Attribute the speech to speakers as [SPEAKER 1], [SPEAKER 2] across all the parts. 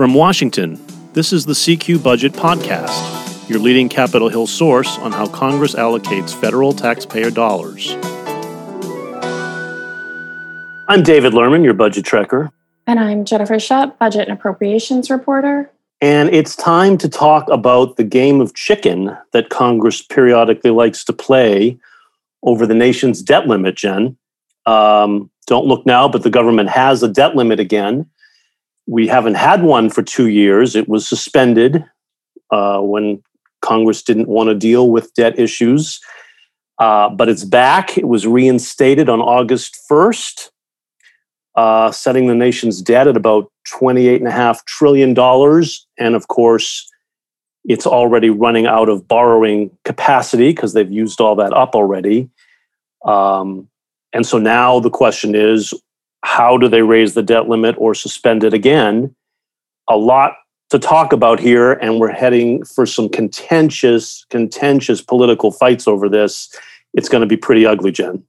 [SPEAKER 1] From Washington, this is the CQ Budget Podcast, your leading Capitol Hill source on how Congress allocates federal taxpayer dollars. I'm David Lerman, your budget trekker.
[SPEAKER 2] And I'm Jennifer Shutt, budget and appropriations reporter.
[SPEAKER 1] And it's time to talk about the game of chicken that Congress periodically likes to play over the nation's debt limit, Jen. Um, don't look now, but the government has a debt limit again. We haven't had one for two years. It was suspended uh, when Congress didn't want to deal with debt issues. Uh, but it's back. It was reinstated on August 1st uh, setting the nation's debt at about $28.5 trillion. And of course, it's already running out of borrowing capacity because they've used all that up already. Um, and so now the question is how do they raise the debt limit or suspend it again? A lot to talk about here, and we're heading for some contentious, contentious political fights over this. It's going to be pretty ugly, Jen.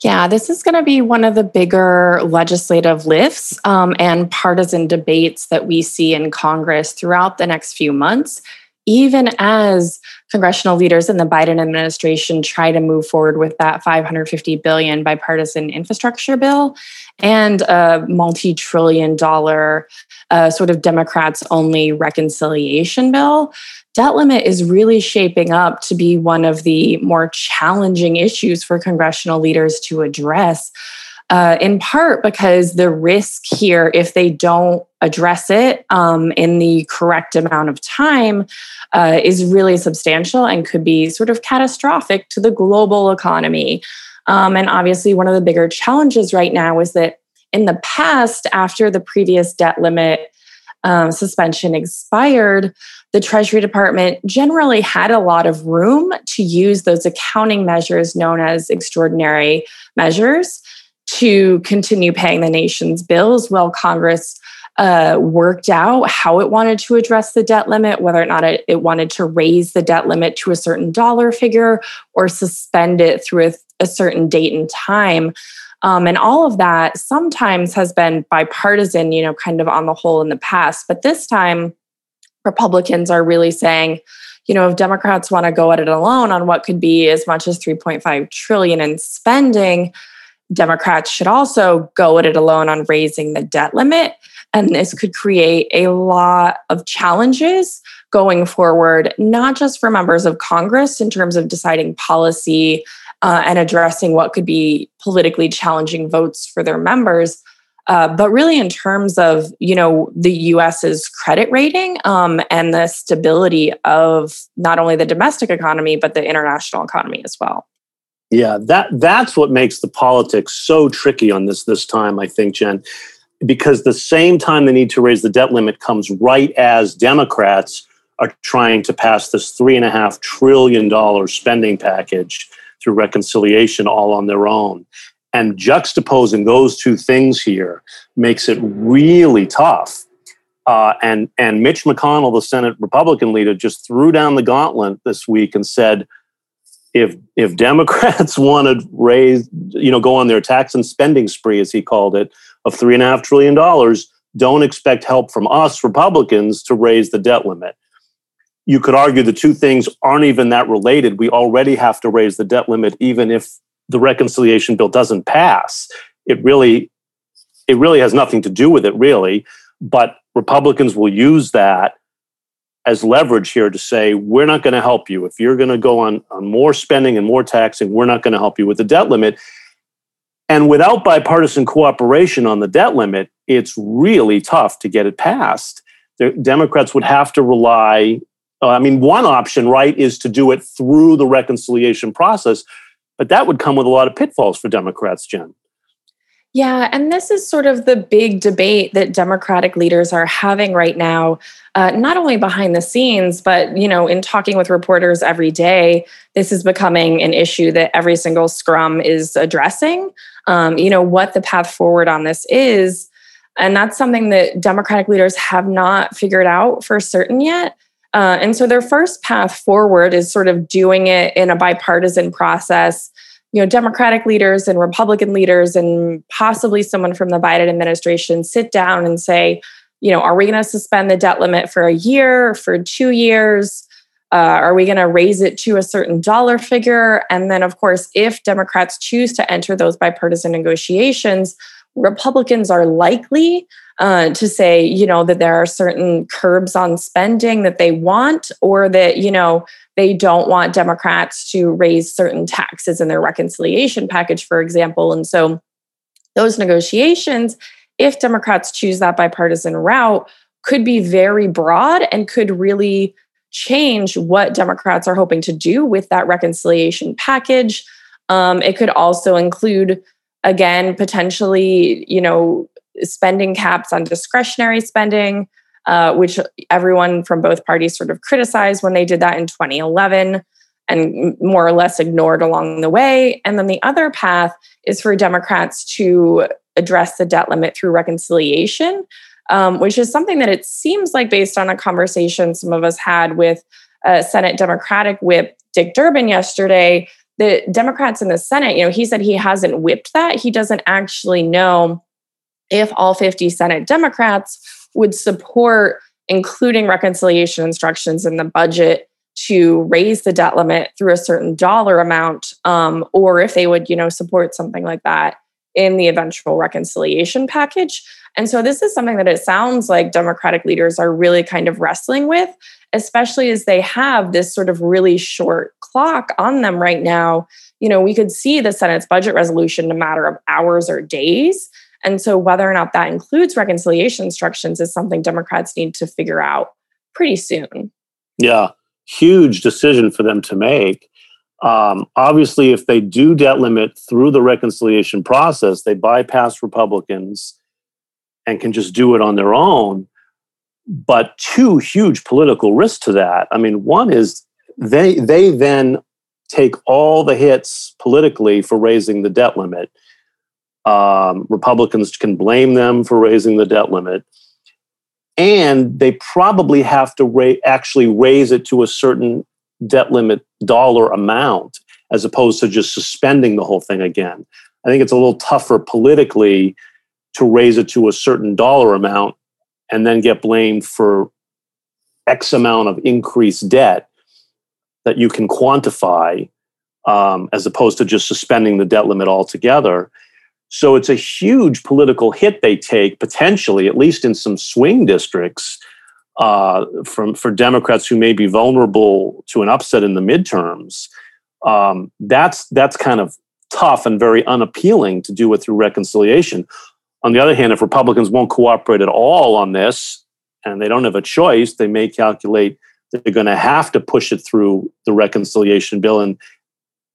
[SPEAKER 2] Yeah, this is going to be one of the bigger legislative lifts um, and partisan debates that we see in Congress throughout the next few months, even as congressional leaders in the Biden administration try to move forward with that 550 billion bipartisan infrastructure bill and a multi-trillion dollar uh, sort of Democrats only reconciliation bill debt limit is really shaping up to be one of the more challenging issues for congressional leaders to address. Uh, in part because the risk here, if they don't address it um, in the correct amount of time, uh, is really substantial and could be sort of catastrophic to the global economy. Um, and obviously, one of the bigger challenges right now is that in the past, after the previous debt limit um, suspension expired, the Treasury Department generally had a lot of room to use those accounting measures known as extraordinary measures to continue paying the nation's bills while Congress uh, worked out how it wanted to address the debt limit, whether or not it, it, wanted to raise the debt limit to a certain dollar figure or suspend it through a, a certain date and time. Um, and all of that sometimes has been bipartisan, you know, kind of on the whole in the past. But this time, Republicans are really saying, you know, if Democrats want to go at it alone on what could be as much as 3.5 trillion in spending, Democrats should also go at it alone on raising the debt limit. And this could create a lot of challenges going forward, not just for members of Congress in terms of deciding policy uh, and addressing what could be politically challenging votes for their members, uh, but really in terms of you know the us's credit rating um, and the stability of not only the domestic economy but the international economy as well
[SPEAKER 1] yeah that that's what makes the politics so tricky on this this time i think jen because the same time the need to raise the debt limit comes right as democrats are trying to pass this three and a half trillion dollar spending package through reconciliation all on their own and juxtaposing those two things here makes it really tough. Uh, and and Mitch McConnell, the Senate Republican leader, just threw down the gauntlet this week and said, if if Democrats want to raise, you know, go on their tax and spending spree, as he called it, of three and a half trillion dollars, don't expect help from us Republicans to raise the debt limit. You could argue the two things aren't even that related. We already have to raise the debt limit, even if the reconciliation bill doesn't pass, it really it really has nothing to do with it really, but Republicans will use that as leverage here to say we're not going to help you if you're going to go on on more spending and more taxing, we're not going to help you with the debt limit. And without bipartisan cooperation on the debt limit, it's really tough to get it passed. The Democrats would have to rely uh, I mean, one option, right, is to do it through the reconciliation process, but that would come with a lot of pitfalls for Democrats, Jen.
[SPEAKER 2] Yeah, and this is sort of the big debate that Democratic leaders are having right now, uh, not only behind the scenes, but you know, in talking with reporters every day. This is becoming an issue that every single scrum is addressing. Um, you know what the path forward on this is, and that's something that Democratic leaders have not figured out for certain yet. Uh, and so their first path forward is sort of doing it in a bipartisan process. You know, Democratic leaders and Republican leaders, and possibly someone from the Biden administration sit down and say, you know, are we going to suspend the debt limit for a year, for two years? Uh, are we going to raise it to a certain dollar figure? And then, of course, if Democrats choose to enter those bipartisan negotiations, Republicans are likely uh, to say, you know, that there are certain curbs on spending that they want, or that, you know, they don't want Democrats to raise certain taxes in their reconciliation package, for example. And so those negotiations, if Democrats choose that bipartisan route, could be very broad and could really change what Democrats are hoping to do with that reconciliation package. Um, it could also include, again, potentially, you know, spending caps on discretionary spending, uh, which everyone from both parties sort of criticized when they did that in 2011 and more or less ignored along the way. And then the other path is for Democrats to address the debt limit through reconciliation, um, which is something that it seems like, based on a conversation some of us had with uh, Senate Democratic Whip Dick Durbin yesterday, the Democrats in the Senate, you know, he said he hasn't whipped that. He doesn't actually know if all 50 Senate Democrats would support including reconciliation instructions in the budget to raise the debt limit through a certain dollar amount um, or if they would you know support something like that in the eventual reconciliation package. And so this is something that it sounds like democratic leaders are really kind of wrestling with especially as they have this sort of really short clock on them right now. You know we could see the senate's budget resolution in a matter of hours or days and so whether or not that includes reconciliation instructions is something democrats need to figure out pretty soon
[SPEAKER 1] yeah huge decision for them to make. Um, obviously, if they do debt limit through the reconciliation process, they bypass Republicans and can just do it on their own. But two huge political risks to that. I mean, one is they they then take all the hits politically for raising the debt limit. Um, Republicans can blame them for raising the debt limit and they probably have to ra- actually raise it to a certain debt limit dollar amount as opposed to just suspending the whole thing again. I think it's a little tougher politically to raise it to a certain dollar amount and then get blamed for X amount of increased debt that you can quantify um, as opposed to just suspending the debt limit altogether. So it's a huge political hit they take potentially, at least in some swing districts, uh, from for Democrats who may be vulnerable to an upset in the midterms. Um, that's that's kind of tough and very unappealing to do it through reconciliation. On the other hand, if Republicans won't cooperate at all on this, and they don't have a choice, they may calculate that they're going to have to push it through the reconciliation bill and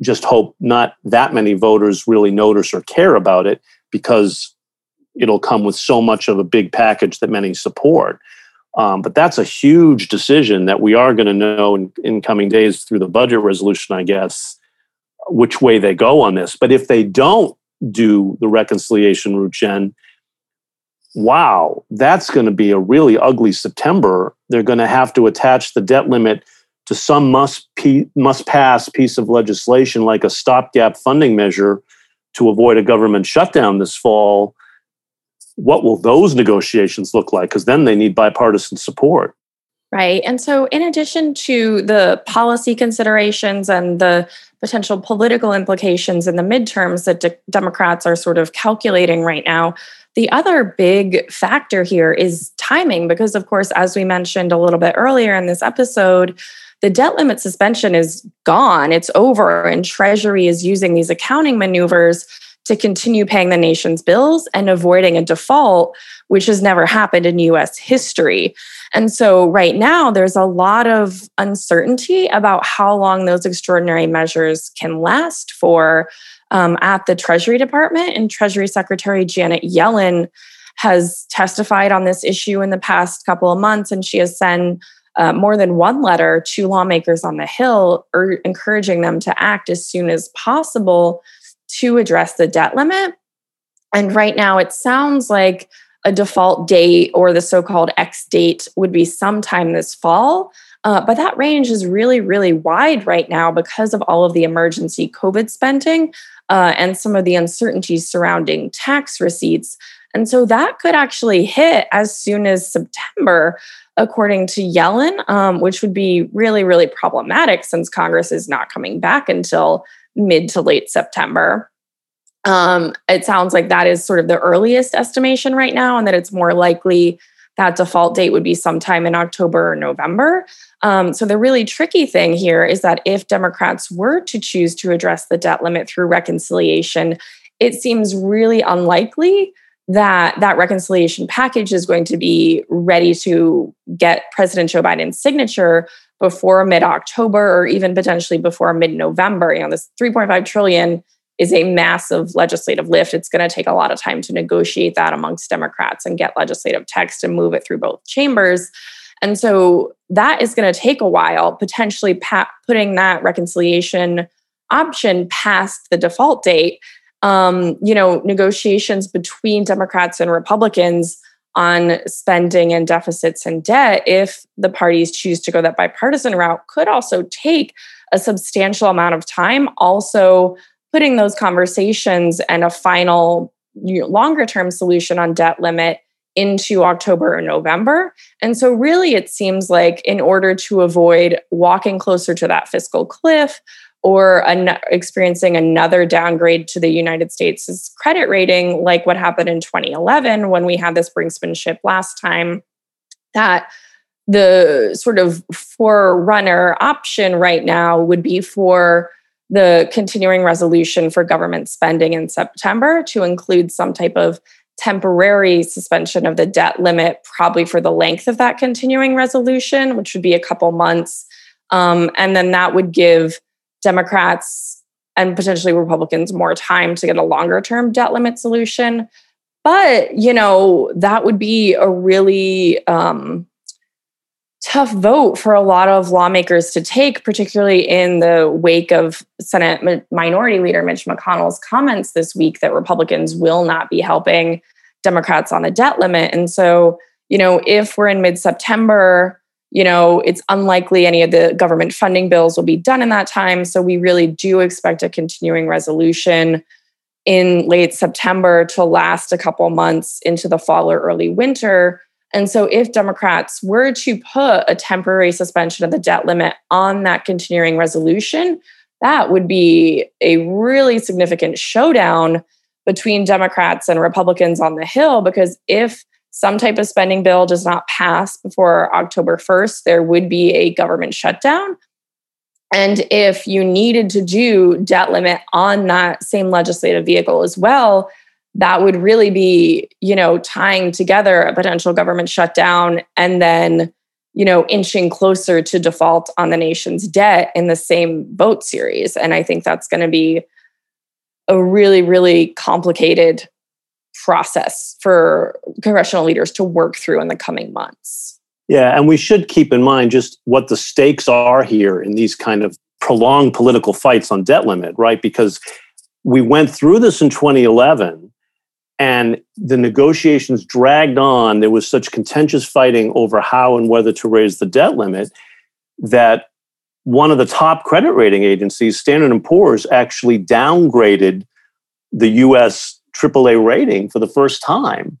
[SPEAKER 1] just hope not that many voters really notice or care about it because it'll come with so much of a big package that many support. Um, but that's a huge decision that we are going to know in, in coming days through the budget resolution, I guess, which way they go on this. But if they don't do the reconciliation route, Jen, wow, that's going to be a really ugly September. They're going to have to attach the debt limit to some must pe- must pass piece of legislation like a stopgap funding measure to avoid a government shutdown this fall what will those negotiations look like? Because then they need bipartisan support.
[SPEAKER 2] Right and so in addition to the policy considerations and the potential political implications in the midterms that de- democrats are sort of calculating right now the other big factor here is timing because of course as we mentioned a little bit earlier in this episode the debt limit suspension is gone, it's over, and Treasury is using these accounting maneuvers to continue paying the nation's bills and avoiding a default, which has never happened in US history. And so, right now, there's a lot of uncertainty about how long those extraordinary measures can last for um, at the Treasury Department. And Treasury Secretary Janet Yellen has testified on this issue in the past couple of months, and she has sent uh, more than one letter to lawmakers on the Hill, or encouraging them to act as soon as possible to address the debt limit. And right now, it sounds like a default date or the so called X date would be sometime this fall. Uh, but that range is really, really wide right now because of all of the emergency COVID spending uh, and some of the uncertainties surrounding tax receipts. And so that could actually hit as soon as September, according to Yellen, um, which would be really, really problematic since Congress is not coming back until mid to late September. Um, it sounds like that is sort of the earliest estimation right now, and that it's more likely that default date would be sometime in October or November. Um, so, the really tricky thing here is that if Democrats were to choose to address the debt limit through reconciliation, it seems really unlikely that that reconciliation package is going to be ready to get President Joe Biden's signature before mid-October or even potentially before mid-November. You know, this 3.5 trillion is a massive legislative lift. It's going to take a lot of time to negotiate that amongst Democrats and get legislative text and move it through both chambers. And so that is going to take a while, potentially pa- putting that reconciliation option past the default date. Um, you know, negotiations between Democrats and Republicans on spending and deficits and debt, if the parties choose to go that bipartisan route, could also take a substantial amount of time. Also, putting those conversations and a final you know, longer term solution on debt limit into October or November. And so, really, it seems like in order to avoid walking closer to that fiscal cliff or an- experiencing another downgrade to the United States' credit rating, like what happened in 2011 when we had this brinksmanship last time, that the sort of forerunner option right now would be for the continuing resolution for government spending in September to include some type of temporary suspension of the debt limit, probably for the length of that continuing resolution, which would be a couple months. Um, and then that would give Democrats and potentially Republicans more time to get a longer term debt limit solution. But, you know, that would be a really um, tough vote for a lot of lawmakers to take, particularly in the wake of Senate Minority Leader Mitch McConnell's comments this week that Republicans will not be helping Democrats on the debt limit. And so, you know, if we're in mid September, you know, it's unlikely any of the government funding bills will be done in that time. So we really do expect a continuing resolution in late September to last a couple months into the fall or early winter and so, if Democrats were to put a temporary suspension of the debt limit on that continuing resolution, that would be a really significant showdown between Democrats and Republicans on the Hill. Because if some type of spending bill does not pass before October 1st, there would be a government shutdown. And if you needed to do debt limit on that same legislative vehicle as well, that would really be, you know, tying together a potential government shutdown and then, you know, inching closer to default on the nation's debt in the same vote series. And I think that's going to be a really, really complicated process for congressional leaders to work through in the coming months.
[SPEAKER 1] Yeah, and we should keep in mind just what the stakes are here in these kind of prolonged political fights on debt limit, right? Because we went through this in 2011 and the negotiations dragged on. There was such contentious fighting over how and whether to raise the debt limit that one of the top credit rating agencies, Standard & Poor's, actually downgraded the U.S. AAA rating for the first time.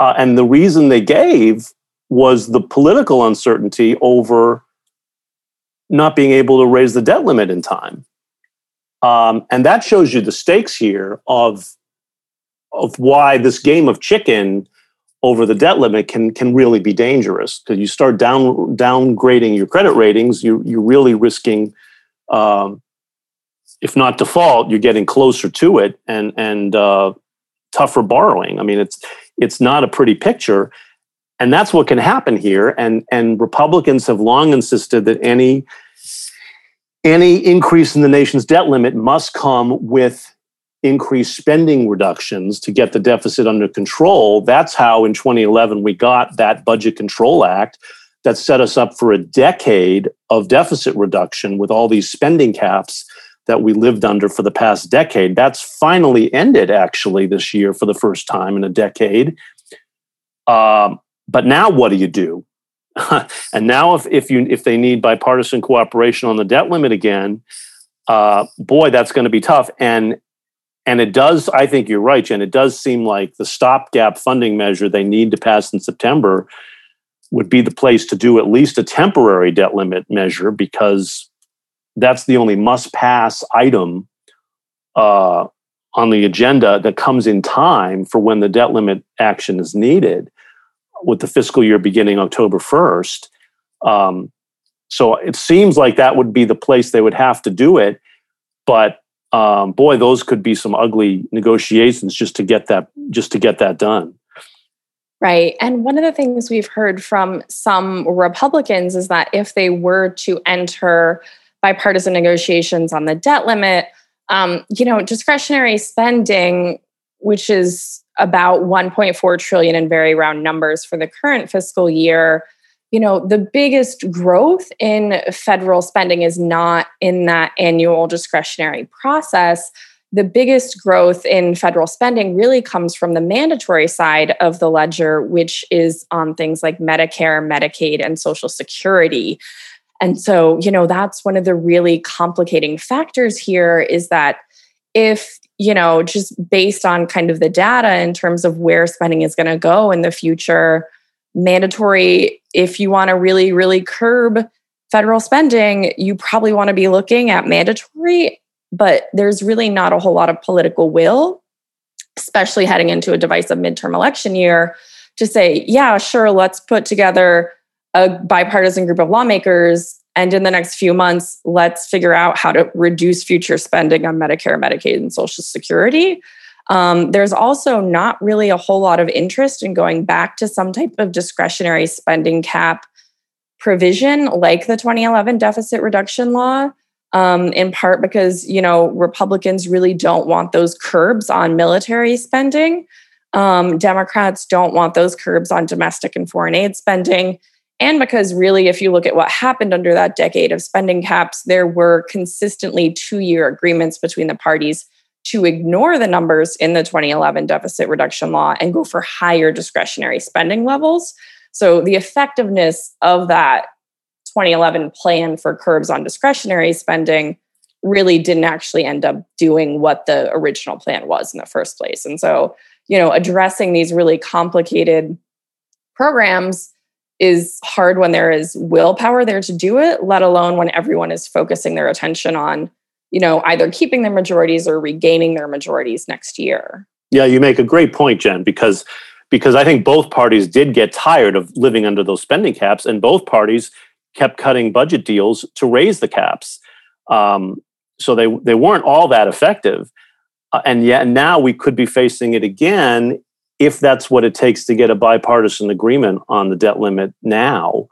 [SPEAKER 1] Uh, and the reason they gave was the political uncertainty over not being able to raise the debt limit in time. Um, and that shows you the stakes here of of why this game of chicken over the debt limit can can really be dangerous because you start down downgrading your credit ratings, you you're really risking, um, if not default, you're getting closer to it and and uh, tougher borrowing. I mean, it's it's not a pretty picture, and that's what can happen here. And and Republicans have long insisted that any any increase in the nation's debt limit must come with increased spending reductions to get the deficit under control. That's how in 2011 we got that Budget Control Act that set us up for a decade of deficit reduction with all these spending caps that we lived under for the past decade. That's finally ended actually this year for the first time in a decade. Um, but now what do you do? and now if, if you if they need bipartisan cooperation on the debt limit again, uh, boy, that's going to be tough. And and it does, I think you're right, Jen. It does seem like the stopgap funding measure they need to pass in September would be the place to do at least a temporary debt limit measure because that's the only must pass item uh, on the agenda that comes in time for when the debt limit action is needed with the fiscal year beginning October 1st. Um, so it seems like that would be the place they would have to do it. But um, boy, those could be some ugly negotiations just to get that just to get that done.
[SPEAKER 2] Right. And one of the things we've heard from some Republicans is that if they were to enter bipartisan negotiations on the debt limit, um, you know, discretionary spending, which is about 1.4 trillion in very round numbers for the current fiscal year, you know, the biggest growth in federal spending is not in that annual discretionary process. The biggest growth in federal spending really comes from the mandatory side of the ledger, which is on things like Medicare, Medicaid, and Social Security. And so, you know, that's one of the really complicating factors here is that if, you know, just based on kind of the data in terms of where spending is going to go in the future, mandatory, if you want to really, really curb federal spending, you probably want to be looking at mandatory, but there's really not a whole lot of political will, especially heading into a divisive midterm election year, to say, yeah, sure, let's put together a bipartisan group of lawmakers and in the next few months let's figure out how to reduce future spending on medicare medicaid and social security um, there's also not really a whole lot of interest in going back to some type of discretionary spending cap provision like the 2011 deficit reduction law um, in part because you know republicans really don't want those curbs on military spending. Um, democrats don't want those curbs on domestic and foreign aid spending. And because really, if you look at what happened under that decade of spending caps, there were consistently two year agreements between the parties to ignore the numbers in the 2011 deficit reduction law and go for higher discretionary spending levels. So the effectiveness of that 2011 plan for curbs on discretionary spending really didn't actually end up doing what the original plan was in the first place. And so, you know, addressing these really complicated programs is hard when there is willpower there to do it, let alone when everyone is focusing their attention on, you know, either keeping their majorities or regaining their majorities next year.
[SPEAKER 1] Yeah, you make a great point, Jen, because because I think both parties did get tired of living under those spending caps, and both parties kept cutting budget deals to raise the caps. Um, so they they weren't all that effective, uh, and yet now we could be facing it again if that's what it takes to get a bipartisan agreement on the debt limit now.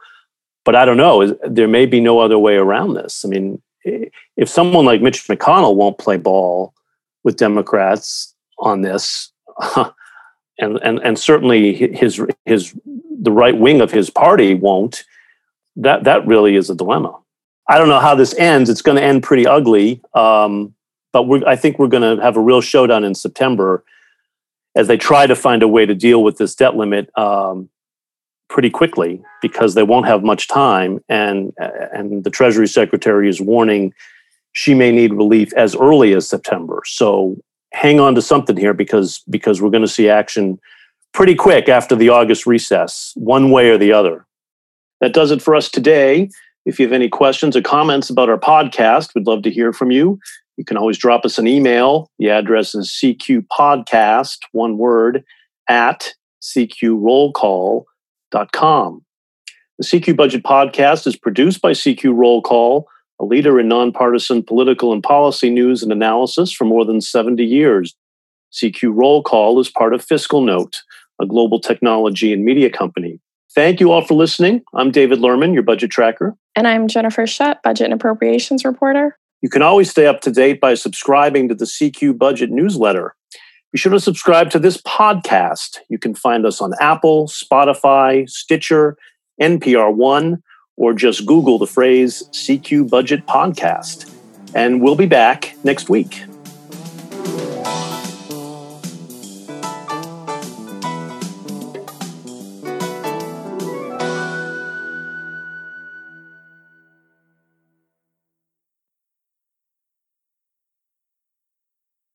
[SPEAKER 1] But I don't know. There may be no other way around this. I mean, if someone like Mitch McConnell won't play ball with Democrats on this, and and and certainly his his the right wing of his party won't, that that really is a dilemma. I don't know how this ends. It's going to end pretty ugly, um, but I think we're going to have a real showdown in September as they try to find a way to deal with this debt limit um, pretty quickly because they won't have much time and and the treasury secretary is warning she may need relief as early as september so hang on to something here because because we're going to see action pretty quick after the august recess one way or the other that does it for us today if you have any questions or comments about our podcast we'd love to hear from you you can always drop us an email. The address is cqpodcast, one word, at cqrollcall.com. The CQ Budget Podcast is produced by CQ Roll Call, a leader in nonpartisan political and policy news and analysis for more than 70 years. CQ Roll Call is part of FiscalNote, a global technology and media company. Thank you all for listening. I'm David Lerman, your budget tracker.
[SPEAKER 2] And I'm Jennifer Shutt, budget and appropriations reporter.
[SPEAKER 1] You can always stay up to date by subscribing to the CQ Budget newsletter. Be sure to subscribe to this podcast. You can find us on Apple, Spotify, Stitcher, NPR One, or just Google the phrase CQ Budget Podcast. And we'll be back next week.